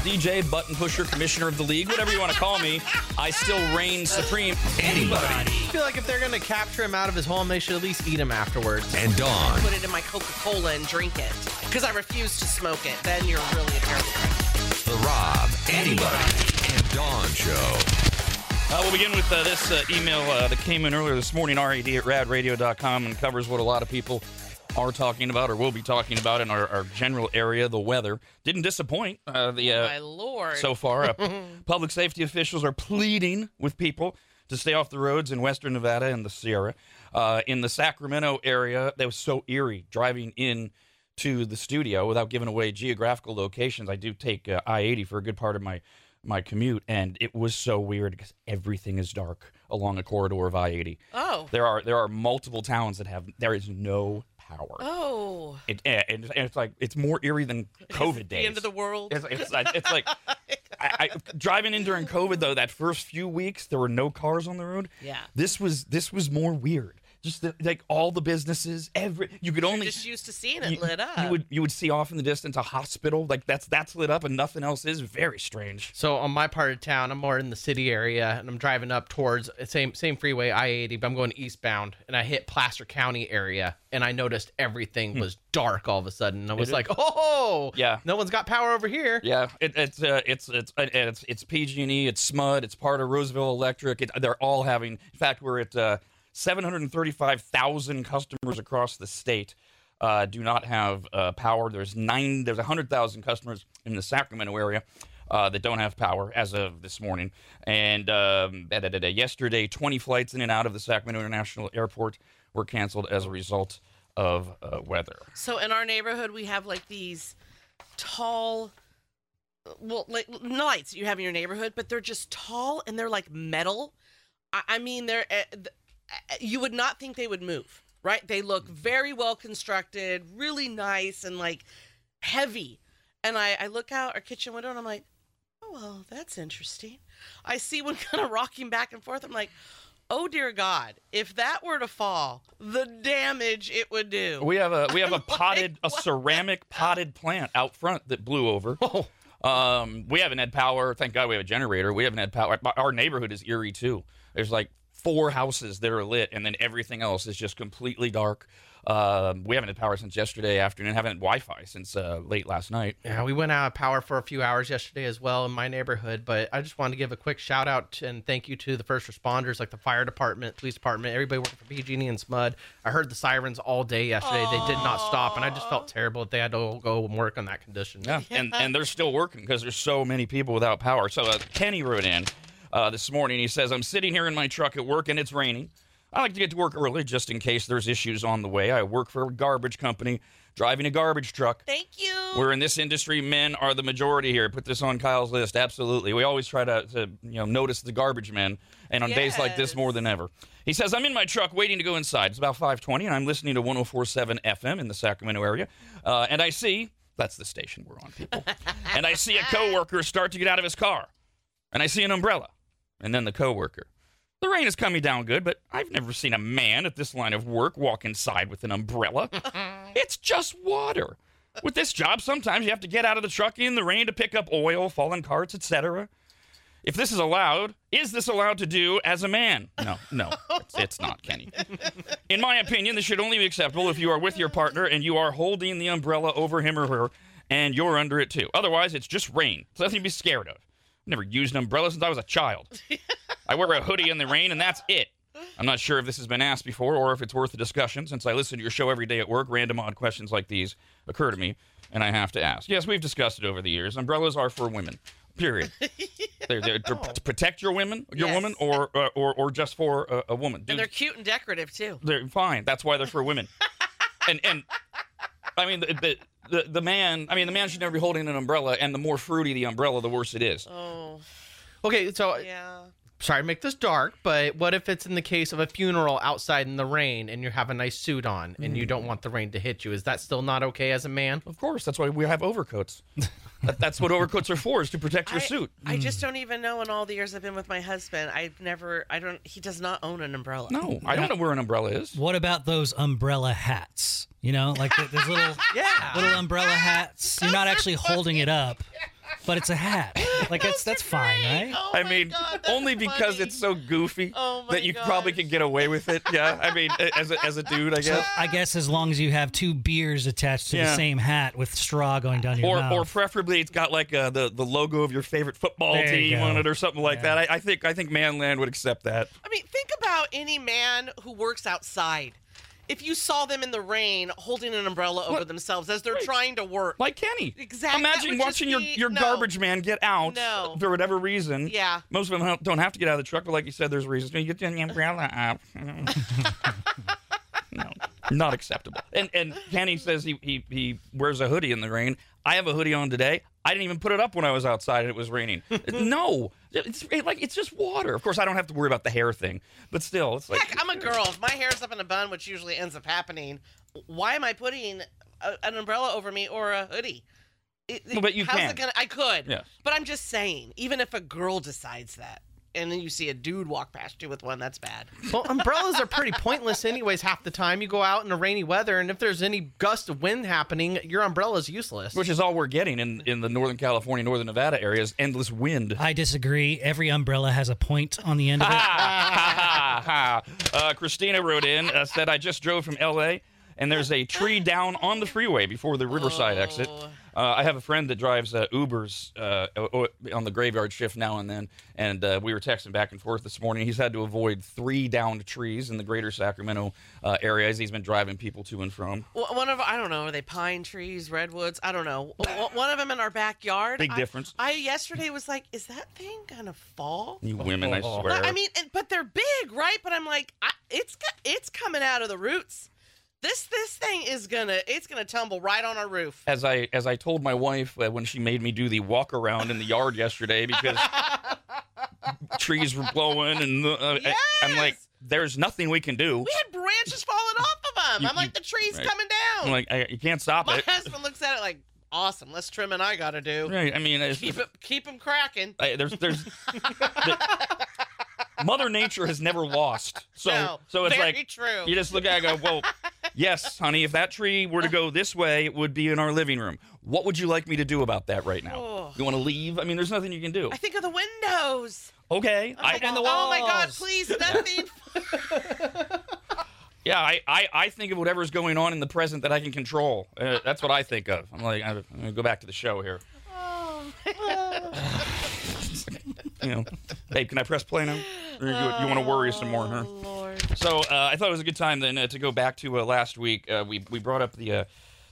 DJ, button pusher, commissioner of the league, whatever you want to call me. I still reign supreme. Anybody. I feel like if they're going to capture him out of his home, they should at least eat him afterwards. And Dawn. Put it in my Coca Cola and drink it because I refuse to smoke it. Then you're really a terrible person. The Rob, Anybody, and Dawn Show. Uh, we'll begin with uh, this uh, email uh, that came in earlier this morning, rad at radradio.com, and covers what a lot of people are talking about or will be talking about in our, our general area. The weather didn't disappoint. Uh, the uh, My lord. so far, uh, public safety officials are pleading with people to stay off the roads in western Nevada and the Sierra. Uh, in the Sacramento area, that was so eerie driving in to the studio without giving away geographical locations. I do take uh, I 80 for a good part of my my commute, and it was so weird because everything is dark along a corridor of I 80. oh. There are there are multiple towns that have there is no power. Oh. It, eh, and, and it's like it's more eerie than COVID The days. end of the world. It's, it's, like- it's like oh I, I, driving in during COVID though. That first few weeks, there were no cars on the road. Yeah. This was this was more weird. Just the, like all the businesses, every you could only Just used to seeing it you, lit up. you would you would see off in the distance a hospital like that's that's lit up and nothing else is. Very strange. So on my part of town, I'm more in the city area, and I'm driving up towards same same freeway I-80, but I'm going eastbound, and I hit Placer County area, and I noticed everything was dark all of a sudden. And I was is. like, oh, Yeah. no one's got power over here. Yeah, it, it's uh, it's it's uh, it's it's PG&E, it's SMUD, it's part of Roseville Electric. It, they're all having. In fact, we're at uh, 735,000 customers across the state uh, do not have uh, power. There's nine. There's 100,000 customers in the Sacramento area. Uh, that don't have power as of this morning. And um, da- da- da- da, yesterday, 20 flights in and out of the Sacramento International Airport were canceled as a result of uh, weather. So in our neighborhood, we have like these tall, well, like lights you have in your neighborhood, but they're just tall and they're like metal. I, I mean, they're uh, you would not think they would move, right? They look very well constructed, really nice, and like heavy. And I, I look out our kitchen window and I'm like, oh well, that's interesting. I see one kind of rocking back and forth. I'm like. Oh dear God! If that were to fall, the damage it would do. We have a we have a Like, potted a ceramic potted plant out front that blew over. Oh, Um, we haven't had power. Thank God we have a generator. We haven't had power. Our neighborhood is eerie too. There's like four houses that are lit, and then everything else is just completely dark. Um, we haven't had power since yesterday afternoon. Haven't had Wi-Fi since uh, late last night. Yeah, we went out of power for a few hours yesterday as well in my neighborhood, but I just wanted to give a quick shout out and thank you to the first responders like the fire department, police department, everybody working for PG&E and SMUD. I heard the sirens all day yesterday. They did not stop, and I just felt terrible that they had to go and work on that condition. Yeah, and and they're still working because there's so many people without power. So uh, Kenny wrote in uh, this morning. He says, "I'm sitting here in my truck at work and it's raining. I like to get to work early just in case there's issues on the way. I work for a garbage company, driving a garbage truck. Thank you. We're in this industry. Men are the majority here. Put this on Kyle's list. Absolutely. We always try to, to you know notice the garbage men, and on days like this more than ever. He says, "I'm in my truck waiting to go inside. It's about 5:20, and I'm listening to 104.7 FM in the Sacramento area, uh, and I see that's the station we're on, people. and I see a coworker start to get out of his car, and I see an umbrella, and then the coworker." The rain is coming down good, but I've never seen a man at this line of work walk inside with an umbrella. it's just water. With this job, sometimes you have to get out of the truck in the rain to pick up oil, fallen carts, etc. If this is allowed, is this allowed to do as a man? No, no, it's, it's not, Kenny. In my opinion, this should only be acceptable if you are with your partner and you are holding the umbrella over him or her and you're under it too. Otherwise, it's just rain. It's nothing to be scared of. Never used an umbrella since I was a child. I wear a hoodie in the rain and that's it. I'm not sure if this has been asked before or if it's worth a discussion since I listen to your show every day at work. Random odd questions like these occur to me and I have to ask. Yes, we've discussed it over the years. Umbrellas are for women. Period. They're there to, to protect your women, your Yes. woman, or uh, or or just for a, a woman. and they're Dudes, cute and decorative too. they're fine. That's why they're for women. and and I mean the, the the the man. I mean the man should never be holding an umbrella. And the more fruity the umbrella, the worse it is. Oh, Okay, so yeah. Sorry to make this dark, but what if it's in the case of a funeral outside in the rain and you have a nice suit on and you don't mm. want the rain to hit you? Is that still not okay as a man? Of course, that's why we have overcoats. that, that's what overcoats are for, is to protect your I, suit. I just mm. don't even know in all the years I've been with my husband. I've never, I don't, he does not own an umbrella. No, I don't know where an umbrella is. What about those umbrella hats? You know, like the, there's little Yeah. little umbrella hats. You're not actually holding it up. but it's a hat. Like that's that's fine, right? Oh I my mean, God, that's only because funny. it's so goofy Oh my that you probably gosh. could get away with it. Yeah, I mean, as a, as a dude, I So guess. I guess as long as you have two beers attached to Yeah. the same hat with straw going down your Or, mouth. or preferably, it's got like uh, the the logo of your favorite football There you team on it, or something like Yeah. that. I, I think I think Manland would accept that. I mean, think about any man who works outside. If you saw them in the rain holding an umbrella over What? themselves as they're Right. trying to work. Like Kenny. Exactly, Imagine watching your, your no. garbage man get out No. for whatever reason. Yeah. Most of them don't have to get out of the truck, but like you said, there's reasons. You get the umbrella up. no, not acceptable. And and Kenny says he, he he wears a hoodie in the rain. I have a hoodie on today. I didn't even put it up when I was outside and it was raining. no, it's it, like it's just water. Of course, I don't have to worry about the hair thing, but still, it's like Heck, I'm a girl. If my hair's up in a bun, which usually ends up happening, why am I putting a, an umbrella over me or a hoodie? It, No, but you how's can. It gonna, I could. Yes. But I'm just saying, even if a girl decides that, and then you see a dude walk past you with one, that's bad. Well, umbrellas are pretty pointless, anyways. Half the time you go out in the rainy weather, and if there's any gust of wind happening, your umbrella's useless. which is all we're getting in in the Northern California, Northern Nevada areas. Endless wind. I disagree. Every umbrella has a point on the end of it. ha, ha, ha. Uh, Christina wrote in, uh, said, I just drove from LA and there's a tree down on the freeway before the Riverside exit. Uh, I have a friend that drives uh, Ubers uh, o- o- on the graveyard shift now and then, and uh, we were texting back and forth this morning. He's had to avoid three downed trees in the greater Sacramento uh, area as he's been driving people to and from. Wh- One of I don't know, are they pine trees, redwoods? I don't know. One of them in our backyard. Big I- difference. I yesterday was like, is that thing gonna fall? You women, I swear. I mean, but they're big, right? But I'm like, I, it's it's coming out of the roots. This this thing is gonna it's gonna tumble right on our roof. as I as I told my wife uh, when she made me do the walk around in the yard yesterday because trees were blowing and uh, I'm like, there's nothing we can do. We had branches falling off of them. You- I'm like, the tree's right. coming down. I'm like, I, you can't stop My it. My husband looks at it like, awesome. let's trim trimming I gotta do. Right? I mean, Keep it keep them cracking. I, there's there's the- Mother Nature has never lost. So No, so it's very like true. you just look at it and go, well, yes, honey, if that tree were to go this way, it would be in our living room. What would you like me to do about that right now? Oh. You want to leave? I mean, there's nothing you can do. I think of the windows. Okay. I, And the walls. Oh my God! Please, nothing. Yeah, I, I, I think of whatever's going on in the present that I can control. Uh, that's what I think of. I'm like, I'm gonna go back to the show here. You know, hey, can I press play now? Or you, you want to worry some more, huh? Oh, Lord. So uh, I thought it was a good time then uh, to go back to uh, last week. Uh, we we brought up the uh,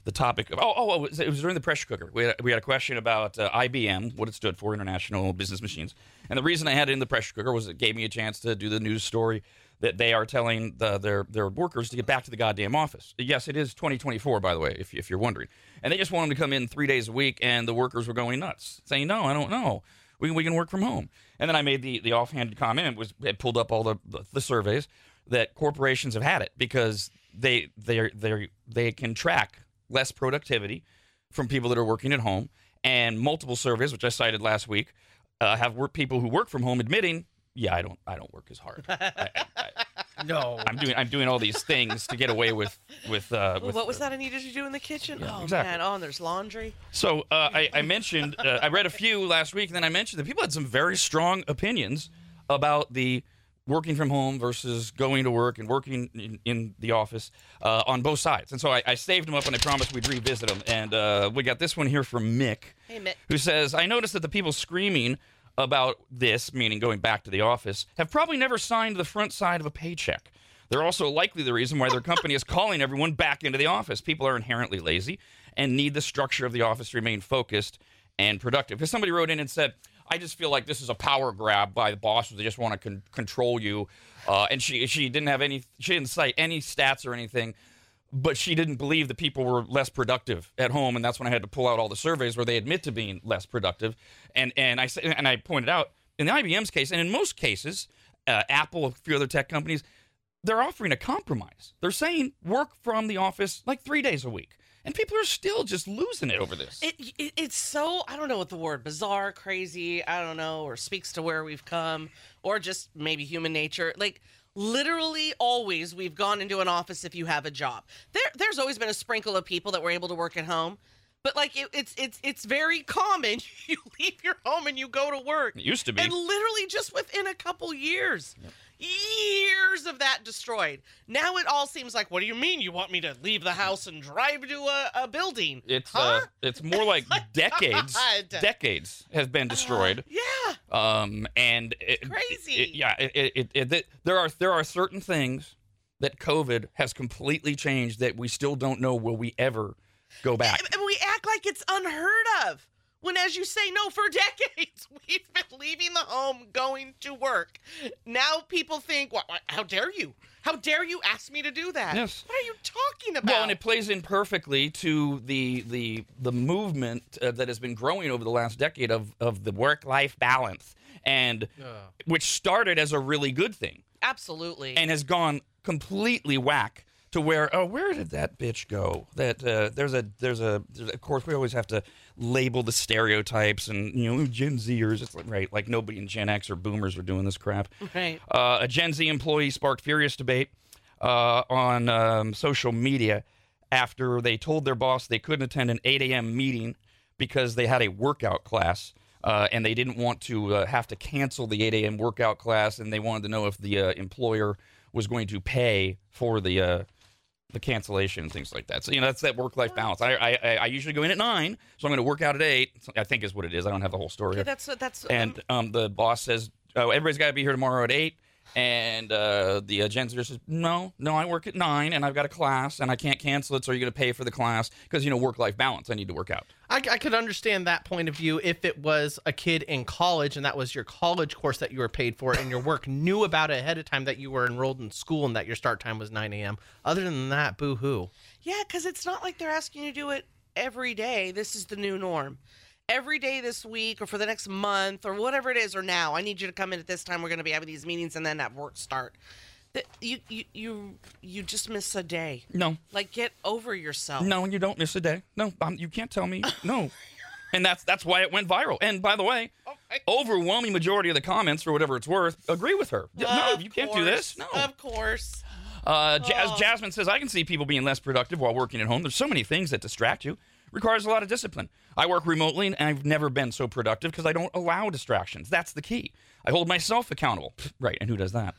the topic of oh oh, oh it, was, it was during the pressure cooker. We had, we had a question about uh, IBM, what it stood for, International Business Machines, and the reason I had it in the pressure cooker was it gave me a chance to do the news story that they are telling the, their their workers to get back to the goddamn office. Yes, it is 2024, by the way, if if you're wondering, and they just want them to come in three days a week, and the workers were going nuts, saying no, I don't know. We, we can work from home. And then I made the, the offhanded comment was it pulled up all the, the, the surveys that corporations have had it because they they they they can track less productivity from people that are working at home and multiple surveys which I cited last week uh, have work people who work from home admitting yeah I don't I don't work as hard I, I, no. I'm doing I'm doing all these things to get away with with uh with what was that I needed to do in the kitchen? oh exactly. man! Oh, and there's laundry. So uh, I, I mentioned uh, I read a few last week, and then I mentioned that people had some very strong opinions about the working from home versus going to work and working in, in the office uh, on both sides. And so I, I saved them up, and I promised we'd revisit them. And uh, we got this one here from Mick, Hey, Mick. who says, "I noticed that the people screaming." About this, meaning going back to the office, have probably never signed the front side of a paycheck. They're also likely the reason why their company is calling everyone back into the office. People are inherently lazy and need the structure of the office to remain focused and productive. Because somebody wrote in and said, I just feel like this is a power grab by the bosses. They just want to con- control you. Uh, and she she didn't have any, she didn't cite any stats or anything, but she didn't believe that people were less productive at home. And that's when I had to pull out all the surveys where they admit to being less productive. And and I and I pointed out in the IBM's case, and in most cases, uh, Apple, a few other tech companies, they're offering a compromise. They're saying work from the office like three days a week. And people are still just losing it over this. It, it it's so I don't know what the word bizarre, crazy, I don't know, or speaks to where we've come, or just maybe human nature. Like literally always we've gone into an office if you have a job. There there's always been a sprinkle of people that were able to work at home. but like it, it's it's it's very common. You leave your home and you go to work. It used to be. And literally just within a couple years, years of that destroyed. Now it all seems like, what do you mean you want me to leave the house and drive to a, a building? It's Huh? uh, it's more like decades. Decades has been destroyed. yeah. Um, and it, Crazy. it- yeah, it, it, it, it, there are there are certain things that COVID has completely changed that we still don't know will we ever go back. And we act like it's unheard of. When, as you say, no, for decades we've been leaving the home, going to work. Now people think, what, what- how dare you? How dare you ask me to do that? Yes. What are you talking about? Well, and it plays in perfectly to the the the movement uh, that has been growing over the last decade of of the work life balance, and which started as a really good thing Absolutely. and has gone completely whack to where oh where did that bitch go that uh, there's a there's a there's, of course we always have to label the stereotypes and you know Gen Zers it's like right like nobody in Gen X or Boomers are doing this crap right. uh, a Gen Z employee sparked furious debate uh, on um, social media after they told their boss they couldn't attend an 8 a.m. meeting because they had a workout class. Uh, and they didn't want to uh, have to cancel the 8 a.m. workout class, and they wanted to know if the uh, employer was going to pay for the uh, the cancellation and things like that. So you know that's that work life balance. I, I I- usually go in at nine, so I'm going to work out at eight. I think is what it is. I don't have the whole story. Okay, that's that's And um, the boss says, oh, everybody's got to be here tomorrow at 8. And uh, the uh, Gen Zer says, no, no, I work at 9 and I've got a class and I can't cancel it. So you're going to pay for the class because, you know, work life balance. I need to work out. I, I could understand that point of view if it was a kid in college and that was your college course that you were paid for and your work knew about it ahead of time that you were enrolled in school and that your start time was 9 a.m. Other than that, boo hoo. Yeah, because it's not like they're asking you to do it every day. This is the new norm. Every day this week or for the next month or whatever it is, or now, I need you to come in at this time. We're going to be having these meetings and then have work start. That you you you you just miss a day. No, Like get over yourself. no, and you don't miss a day. No, um, you can't tell me. No. And that's that's why it went viral. And by the way, overwhelming majority of the comments, for whatever it's worth, agree with her. no, Of you can't do this. No. Of course. Uh, Oh. Jasmine says, I can see people being less productive while working at home. There's so many things that distract you. Requires a lot of discipline. I work remotely, and I've never been so productive because I don't allow distractions. That's the key. I hold myself accountable. Right, and who does that?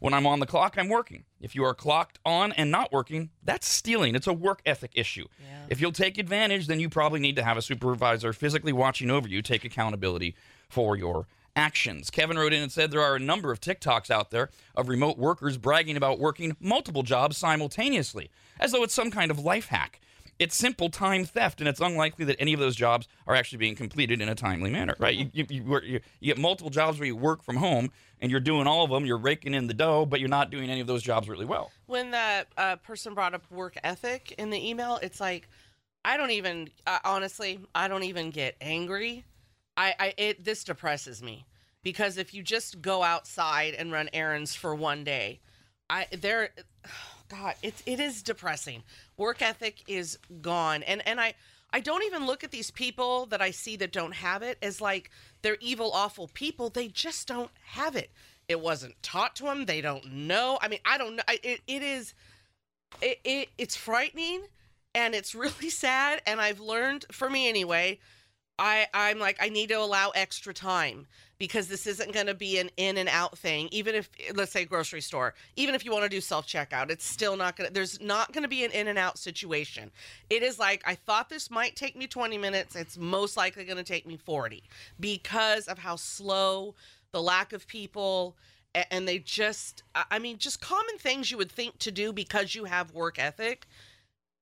When I'm on the clock, I'm working. If you are clocked on and not working, that's stealing. It's a work ethic issue. If you'll take advantage, then you probably need to have a supervisor physically watching over you take accountability for your actions. Kevin wrote in and said there are a number of TikToks out there of remote workers bragging about working multiple jobs simultaneously, as though it's some kind of life hack. It's simple time theft, and it's unlikely that any of those jobs are actually being completed in a timely manner, right? You, you, you, work- you, you get multiple jobs where you work from home, and you're doing all of them, you're raking in the dough, but you're not doing any of those jobs really well. When that uh, person brought up work ethic in the email, it's like, I don't even, uh, honestly, I don't even get angry. I, I, it, this depresses me because if you just go outside and run errands for one day, I, there, God, it's, it is depressing. Work ethic is gone. And, and I, I don't even look at these people that I see that don't have it as like they're evil, awful people. They just don't have it. It wasn't taught to them. They don't know. I mean, I don't know. It, it is, it, it, it's frightening and it's really sad. And I've learned, for me anyway, I, I'm like, I need to allow extra time because this isn't going to be an in and out thing. Even if, let's say, grocery store, even if you want to do self checkout, it's still not going to, there's not going to be an in and out situation. It is like, I thought this might take me 20 minutes. It's most likely going to take me 40 because of how slow, the lack of people, and they just, I- mean, just common things you would think to do because you have work ethic.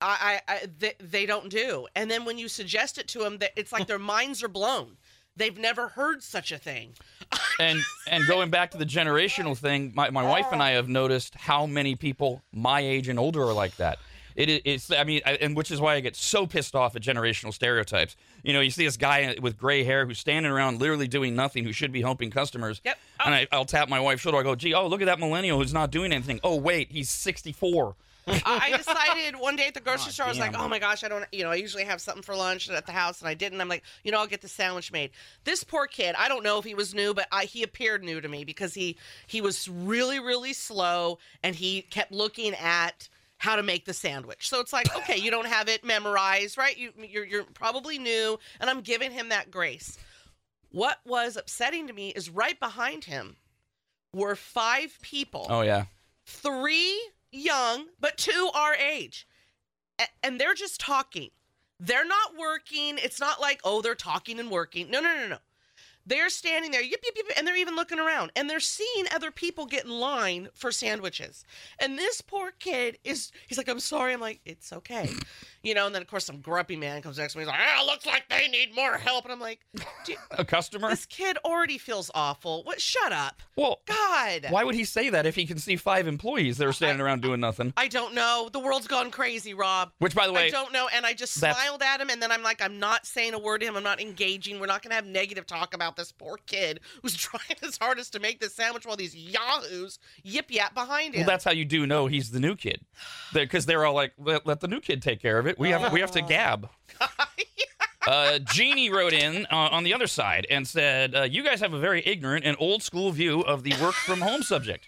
I, I, I they, they don't do. And then when you suggest it to them, that it's like their minds are blown. They've never heard such a thing. and and going back to the generational thing, my, my wife and I have noticed how many people my age and older are like that. It is, it's, I mean, I, and which is why I get so pissed off at generational stereotypes. You know, you see this guy with gray hair who's standing around literally doing nothing, who should be helping customers. Yep. And I, I'll tap my wife's shoulder. I go, gee, oh, look at that millennial who's not doing anything. Oh, wait, he's 64. I decided one day at the grocery God store, I was like, oh my gosh, I don't, you know, I usually have something for lunch at the house, and I didn't. I'm like, you know, I'll get the sandwich made. This poor kid, I don't know if he was new, but I, he appeared new to me because he he was really really slow, and he kept looking at how to make the sandwich. So it's like, okay, you don't have it memorized, right? You, you're, you're probably new, and I'm giving him that grace. What was upsetting to me is right behind him were five people Oh yeah. three young, but two our age. And they're just talking. They're not working. It's not like, oh, they're talking and working. No, no, no, no. They're standing there, yip, yip, yip, and they're even looking around. And they're seeing other people get in line for sandwiches. And this poor kid is, he's like, I'm sorry. I'm like, it's okay. You know, and then of course some grumpy man comes next to me. He's like, ah, looks like they need more help. And I'm like, A customer? this kid already feels awful. What? Shut up. Well, God. why would he say that if he can see five employees that are standing around doing nothing? I don't know. The world's gone crazy, Rob. Which, by the way, I don't know. And I just smiled at him, and then I'm like, I'm not saying a word to him. I'm not engaging. We're not going to have negative talk about this poor kid who's trying his hardest to make this sandwich while these yahoos yip yap behind him. well, that's how you do know he's the new kid, because they're all like, let, let the new kid take care of it. We have we have to gab. Uh, Jeannie wrote in uh, on the other side and said, uh, "You guys have a very ignorant and old school view of the work from home subject.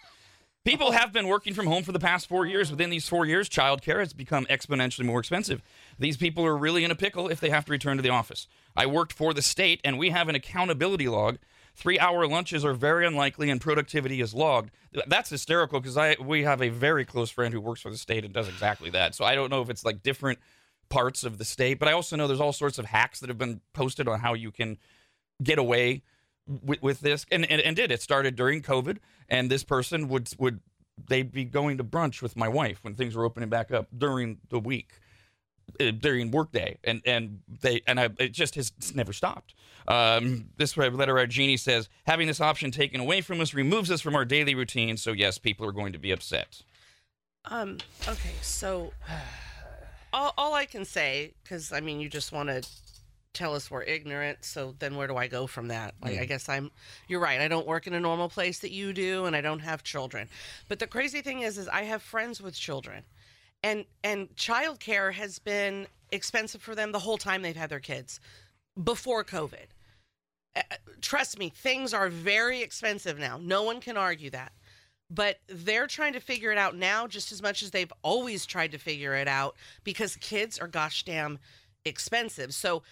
People have been working from home for the past four years. Within these four years, childcare has become exponentially more expensive. These people are really in a pickle if they have to return to the office. I worked for the state, and we have an accountability log. Three-hour lunches are very unlikely, and productivity is logged. That's hysterical because I we have a very close friend who works for the state and does exactly that. So I don't know if it's like different." parts of the state. But I also know there's all sorts of hacks that have been posted on how you can get away with, with this, and, and and did it started during COVID, and this person would would they'd be going to brunch with my wife when things were opening back up during the week. Uh, During workday, and and they and I it just has it's never stopped. Um, this letter our Jeannie says having this option taken away from us removes us from our daily routine. So yes, people are going to be upset. Um. Okay. So, all, all I can say, because I mean, you just want to tell us we're ignorant. So then, where do I go from that? Like, I guess I'm. You're right. I don't work in a normal place that you do, and I don't have children. But the crazy thing is, is I have friends with children, and and childcare has been expensive for them the whole time they've had their kids, before COVID. Uh, trust me, things are very expensive now. No one can argue that but they're trying to figure it out now just as much as they've always tried to figure it out because kids are gosh damn expensive. So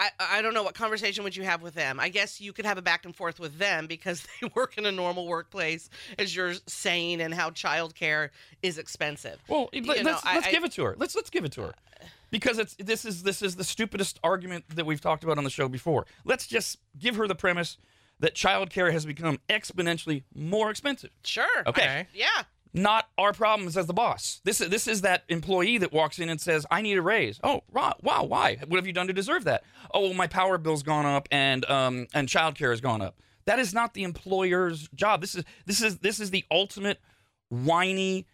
I, I don't know what conversation would you have with them. I guess you could have a back and forth with them because they work in a normal workplace, as you're saying, and how childcare is expensive. Well, You let's, I- let's I- give it to her. Let's let's give it to her. Because it's this is this is the stupidest argument that we've talked about on the show before. Let's just give her the premise that childcare has become exponentially more expensive. Sure. Okay. I- yeah. Not our problems as the boss. This is this is that employee that walks in and says, "I need a raise." Oh, wow, wow, why? What have you done to deserve that? Oh, well, my power bill's gone up and um and childcare has gone up. That is not the employer's job. This is this is this is the ultimate whiny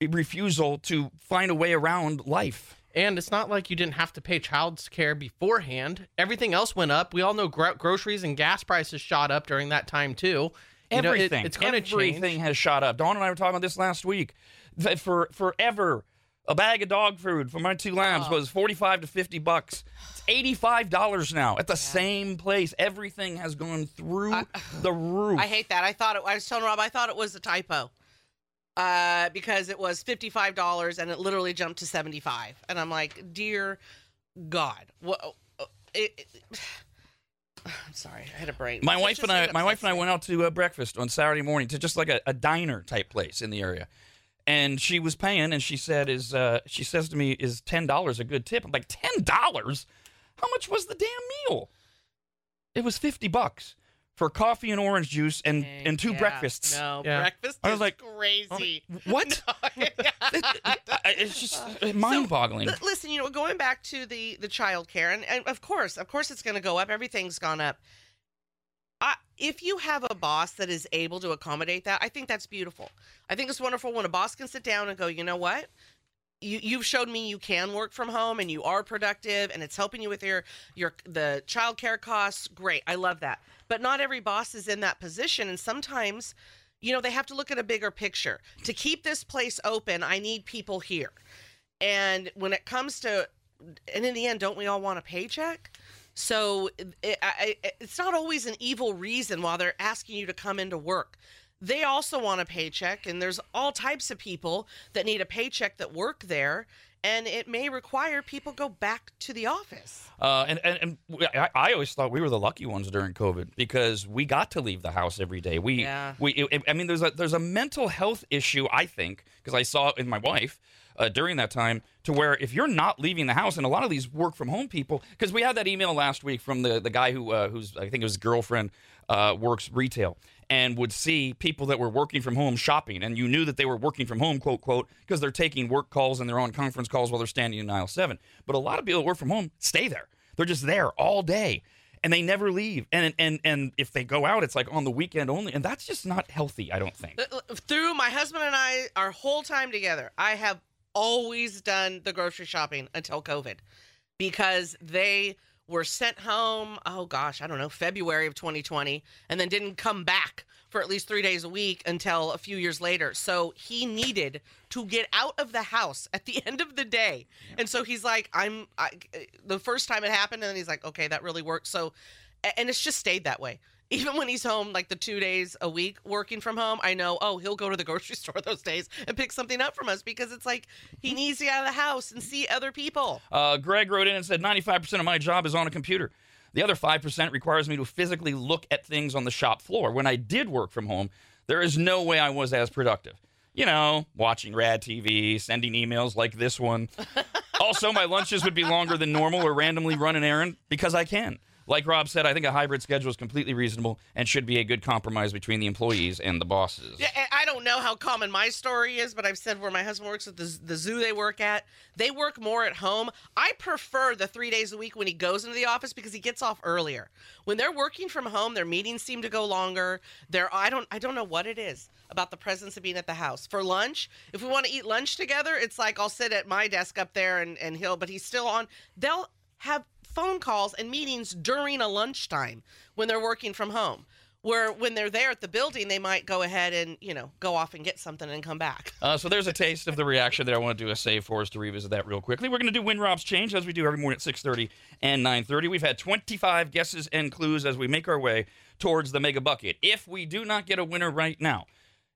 refusal to find a way around life. And it's not like you didn't have to pay child care beforehand. Everything else went up. We all know gro- groceries and gas prices shot up during that time too. You know, it- Everything, it's going to everything change. has shot up. Dawn and I were talking about this last week. That for forever, a bag of dog food for my two lambs Oh. was forty-five to fifty bucks. It's eighty-five dollars now at the same place. Everything has gone through the roof. I hate that. I thought it, I was telling Rob, I thought it was a typo. Uh, because it was fifty-five dollars and it literally jumped to seventy-five, and I'm like, dear God, what? It, it, I'm sorry, I had a brain. my wife and I, my wife and I went out to uh, breakfast on Saturday morning to just like a, a diner type place in the area, and she was paying, and she said, "Is uh, she says to me, is ten dollars a good tip?" I'm like, ten dollars? How much was the damn meal? It was fifty bucks for coffee and orange juice and and two Yeah, breakfasts. No, Yeah. breakfast I was is like, crazy. Oh, what? It- it's just mind-boggling. L- listen, you know, going back to the the child care, and, and of course, of course, it's going to go up. Everything's gone up. I, if you have a boss that is able to accommodate that, I think that's beautiful. I think it's wonderful when a boss can sit down and go, you know what? You, you've showed me you can work from home and you are productive and it's helping you with your your the child care costs. Great. I love that. But not every boss is in that position and sometimes you know they have to look at a bigger picture. To keep this place open, I need people here. And when it comes to and in the end don't we all want a paycheck? So it, I, it's not always an evil reason while they're asking you to come into work. They also want a paycheck, and there's all types of people that need a paycheck that work there, and it may require people go back to the office. Uh, and and, and I, I always thought we were the lucky ones during COVID because we got to leave the house every day. We Yeah. we it- I mean there's a there's a mental health issue I think because I saw it in my wife uh, during that time to where if you're not leaving the house and a lot of these work from home people because we had that email last week from the the guy who uh, who's I think his girlfriend uh, works retail and would see people that were working from home shopping. And you knew that they were working from home quote quote because they're taking work calls and they're on conference calls while they're standing in aisle 7 but a lot of people that work from home stay there. They're just there all day and they never leave. And and and if they go out it's like on the weekend only. And that's just not healthy i don't think. Uh, Through my husband and I, our whole time together, I have always done the grocery shopping until COVID because they were sent home, oh gosh, I don't know, February of 2020, and then didn't come back for at least three days a week until a few years later. So he needed to get out of the house at the end of the day. And so he's like, I'm, I, eh, the first time it happened, and then he's like, okay, that really worked. So, and it's just stayed that way. Even when he's home, like the two days a week working from home, I know, oh, he'll go to the grocery store those days and pick something up from us because it's like he needs to get out of the house and see other people. Uh, Greg wrote in and said 95% of my job is on a computer. The other 5% requires me to physically look at things on the shop floor. When I did work from home, there is no way I was as productive. You know, watching rad TV, sending emails like this one. also, my lunches would be longer than normal or randomly run an errand because I can. Like Rob said, I think a hybrid schedule is completely reasonable and should be a good compromise between the employees and the bosses. Yeah, I- don't know how common my story is, but I've said where my husband works at the, the zoo they work at, they work more at home. I prefer the three days a week when he goes into the office because he gets off earlier. When they're working from home, their meetings seem to go longer. They're I don't I don't know what it is about the presence of being at the house for lunch. If we want to eat lunch together, it's like I'll sit at my desk up there and and he'll, but he's still on. They'll have phone calls and meetings during a lunchtime when they're working from home where when they're there at the building they might go ahead and you know go off and get something and come back Uh, so there's a taste of the reaction that I want to do a save for us to revisit that real quickly. We're going to do Win Rob's Change as we do every morning at 6.30 and 9.30. We've had 25 guesses and clues as we make our way towards the mega bucket. If we do not get a winner right now,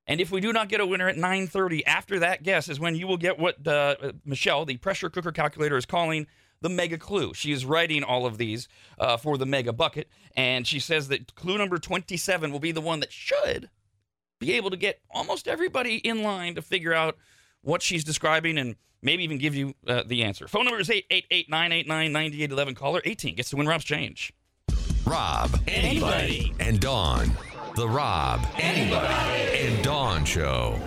and if we do not get a winner at 9.30, after that guess is when you will get what uh, Michelle, the pressure cooker calculator, is calling the mega clue. She is writing all of these uh, for the mega bucket, and she says that clue number 27 will be the one that should be able to get almost everybody in line to figure out what she's describing and maybe even give you uh, the answer. Phone number is 888-989-9811. Caller 18 gets to win Rob's change. Rob, anybody, and Dawn. The Rob, anybody, and Dawn Show.